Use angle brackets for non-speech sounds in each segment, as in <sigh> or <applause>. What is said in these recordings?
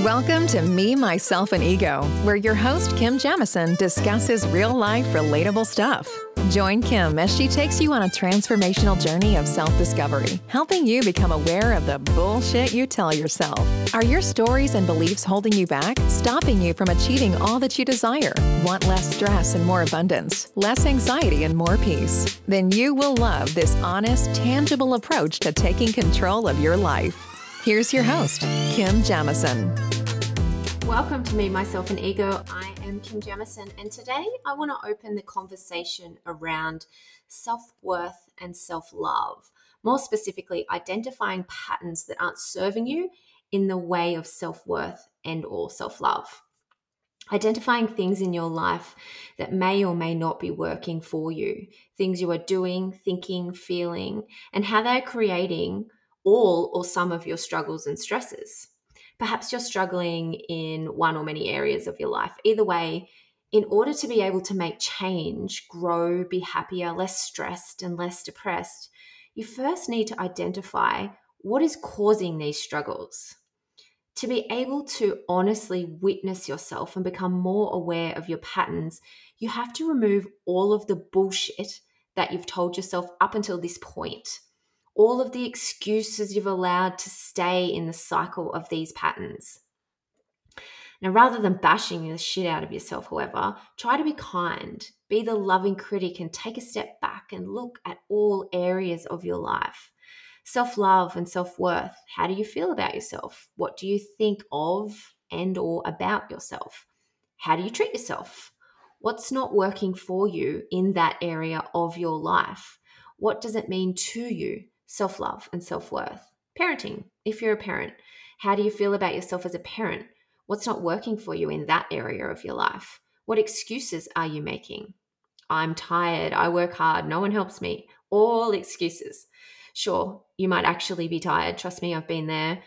Welcome to Me, Myself, and Ego, where your host, Kim Jamieson, discusses real life, relatable stuff. Join Kim as she takes you on a transformational journey of self discovery, helping you become aware of the bullshit you tell yourself. Are your stories and beliefs holding you back, stopping you from achieving all that you desire? Want less stress and more abundance, less anxiety and more peace? Then you will love this honest, tangible approach to taking control of your life. Here's your host, Kim Jamieson. Welcome to Me, Myself, and Ego. I am Kim Jamieson, and today I want to open the conversation around self worth and self love. More specifically, identifying patterns that aren't serving you in the way of self worth and or self love. Identifying things in your life that may or may not be working for you, things you are doing, thinking, feeling, and how they're creating all or some of your struggles and stresses. Perhaps you're struggling in one or many areas of your life. Either way, in order to be able to make change, grow, be happier, less stressed, and less depressed, you first need to identify what is causing these struggles. To be able to honestly witness yourself and become more aware of your patterns, you have to remove all of the bullshit that you've told yourself up until this point all of the excuses you've allowed to stay in the cycle of these patterns. Now, rather than bashing the shit out of yourself, however, try to be kind, be the loving critic, and take a step back and look at all areas of your life. Self love and self worth. How do you feel about yourself? What do you think of and or about yourself? How do you treat yourself? What's not working for you in that area of your life? What does it mean to you? Self love and self worth. Parenting, if you're a parent, how do you feel about yourself as a parent? What's not working for you in that area of your life? What excuses are you making? I'm tired, I work hard, no one helps me. All excuses. Sure, you might actually be tired. Trust me, I've been there.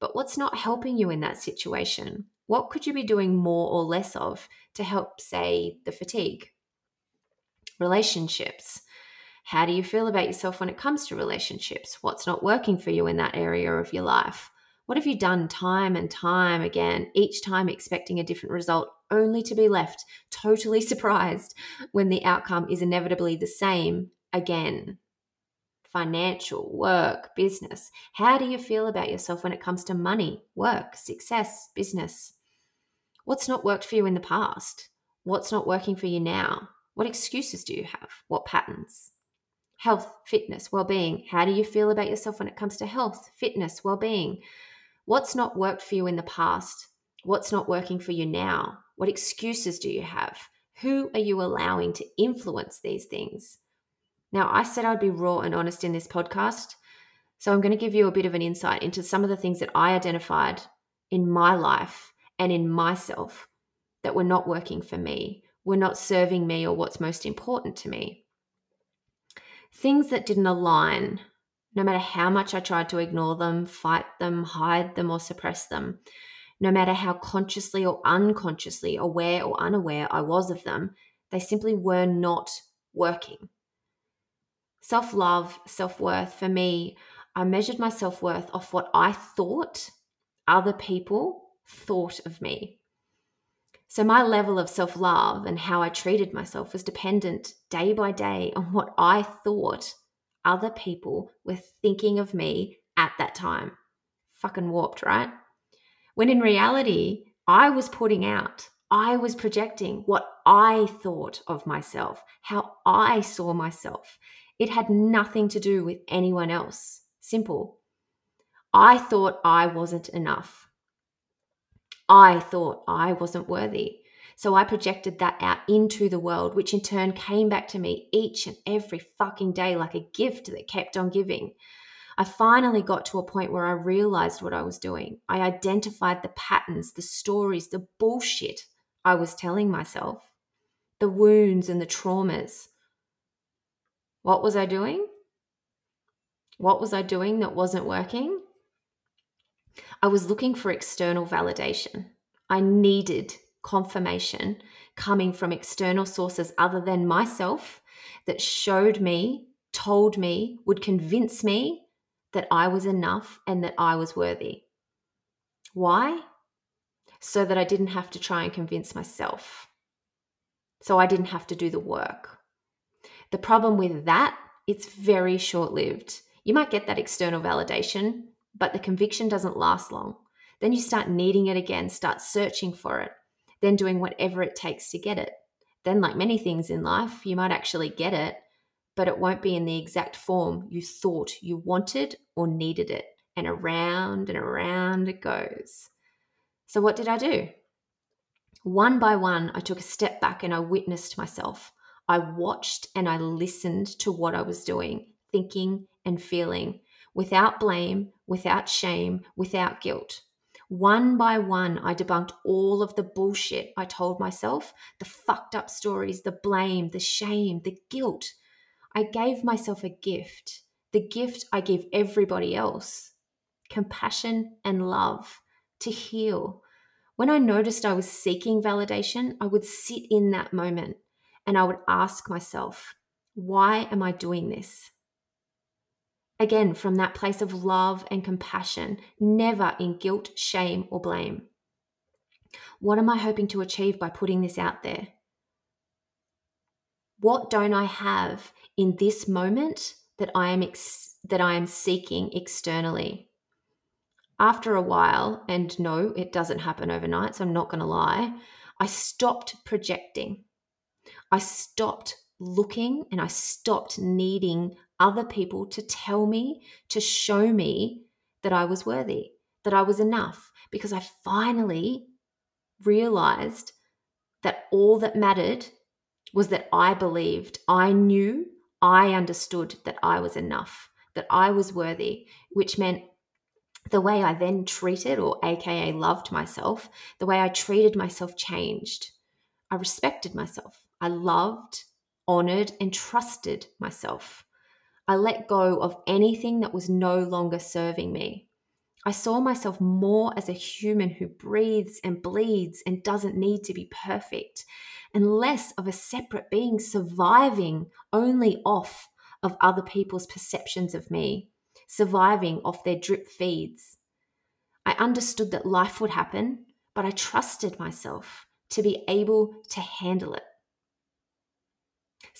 But what's not helping you in that situation? What could you be doing more or less of to help, say, the fatigue? Relationships. How do you feel about yourself when it comes to relationships? What's not working for you in that area of your life? What have you done time and time again, each time expecting a different result, only to be left totally <laughs> surprised when the outcome is inevitably the same again? Financial, work, business. How do you feel about yourself when it comes to money, work, success, business? What's not worked for you in the past? What's not working for you now? What excuses do you have? What patterns? Health, fitness, well being. How do you feel about yourself when it comes to health, fitness, well being? What's not worked for you in the past? What's not working for you now? What excuses do you have? Who are you allowing to influence these things? Now, I said I'd be raw and honest in this podcast. So I'm going to give you a bit of an insight into some of the things that I identified in my life and in myself that were not working for me, were not serving me or what's most important to me things that didn't align, no matter how much I tried to ignore them, fight them, hide them, or suppress them, no matter how consciously or unconsciously aware or unaware I was of them, they simply were not working. Self love, self worth, for me, I measured my self worth off what I thought other people thought of me. So, my level of self love and how I treated myself was dependent day by day on what I thought other people were thinking of me at that time. Fucking warped, right? When in reality, I was putting out, I was projecting what I thought of myself, how I saw myself. It had nothing to do with anyone else. Simple. I thought I wasn't enough. I thought I wasn't worthy. So I projected that out into the world, which in turn came back to me each and every fucking day like a gift that kept on giving. I finally got to a point where I realized what I was doing. I identified the patterns, the stories, the bullshit I was telling myself, the wounds and the traumas. What was I doing? What was I doing that wasn't working? I was looking for external validation. I needed confirmation coming from external sources other than myself that showed me, told me, would convince me that I was enough and that I was worthy. Why? so that I didn't have to try and convince myself. So I didn't have to do the work. The problem with that, it's very short lived. You might get that external validation, but the conviction doesn't last long. Then you start needing it again, start searching for it, then doing whatever it takes to get it. Then, like many things in life, you might actually get it, but it won't be in the exact form you thought you wanted or needed it. And around and around it goes. So, what did I do? One by one, I took a step back and I witnessed myself. I watched and I listened to what I was doing, thinking and feeling without blame, without shame, without guilt. One by one, I debunked all of the bullshit I told myself the fucked up stories, the blame, the shame, the guilt. I gave myself a gift, the gift I give everybody else compassion and love to heal. When I noticed I was seeking validation, I would sit in that moment and I would ask myself, why am I doing this? Again, from that place of love and compassion, never in guilt, shame, or blame. What am I hoping to achieve by putting this out there? What don't I have in this moment that I am ex- that I am seeking externally? After a while, and no, it doesn't happen overnight, so I'm not going to lie, I stopped projecting. I stopped looking and I stopped needing other people to tell me, to show me that I was worthy, that I was enough, because I finally realized that all that mattered was that I believed, I knew, I understood that I was enough, that I was worthy, which meant the way I then treated, or AKA loved myself, the way I treated myself changed. I respected myself. I loved, honored, and trusted myself. I let go of anything that was no longer serving me. I saw myself more as a human who breathes and bleeds and doesn't need to be perfect, and less of a separate being surviving only off of other people's perceptions of me, surviving off their drip feeds. I understood that life would happen, but I trusted myself to be able to handle it.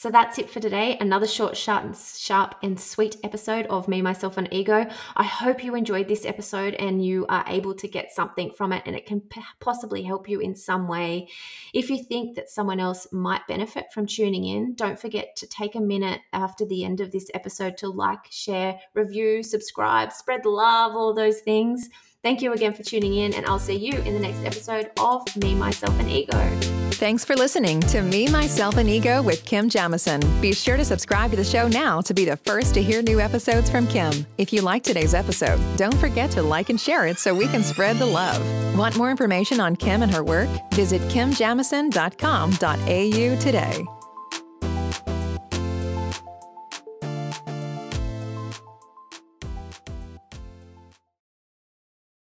So that's it for today. Another short, sharp, and, sharp and sweet episode of Me, Myself, and Ego. I hope you enjoyed this episode and you are able to get something from it and it can possibly help you in some way. If you think that someone else might benefit from tuning in, don't forget to take a minute after the end of this episode to like, share, review, subscribe, spread love, all those things. Thank you again for tuning in, and I'll see you in the next episode of Me, Myself, and Ego. Thanks for listening to Me, Myself, and Ego with Kim Jamieson. Be sure to subscribe to the show now to be the first to hear new episodes from Kim. If you like today's episode, don't forget to like and share it so we can spread the love. Want more information on Kim and her work? Visit kimjamieson.com.au today.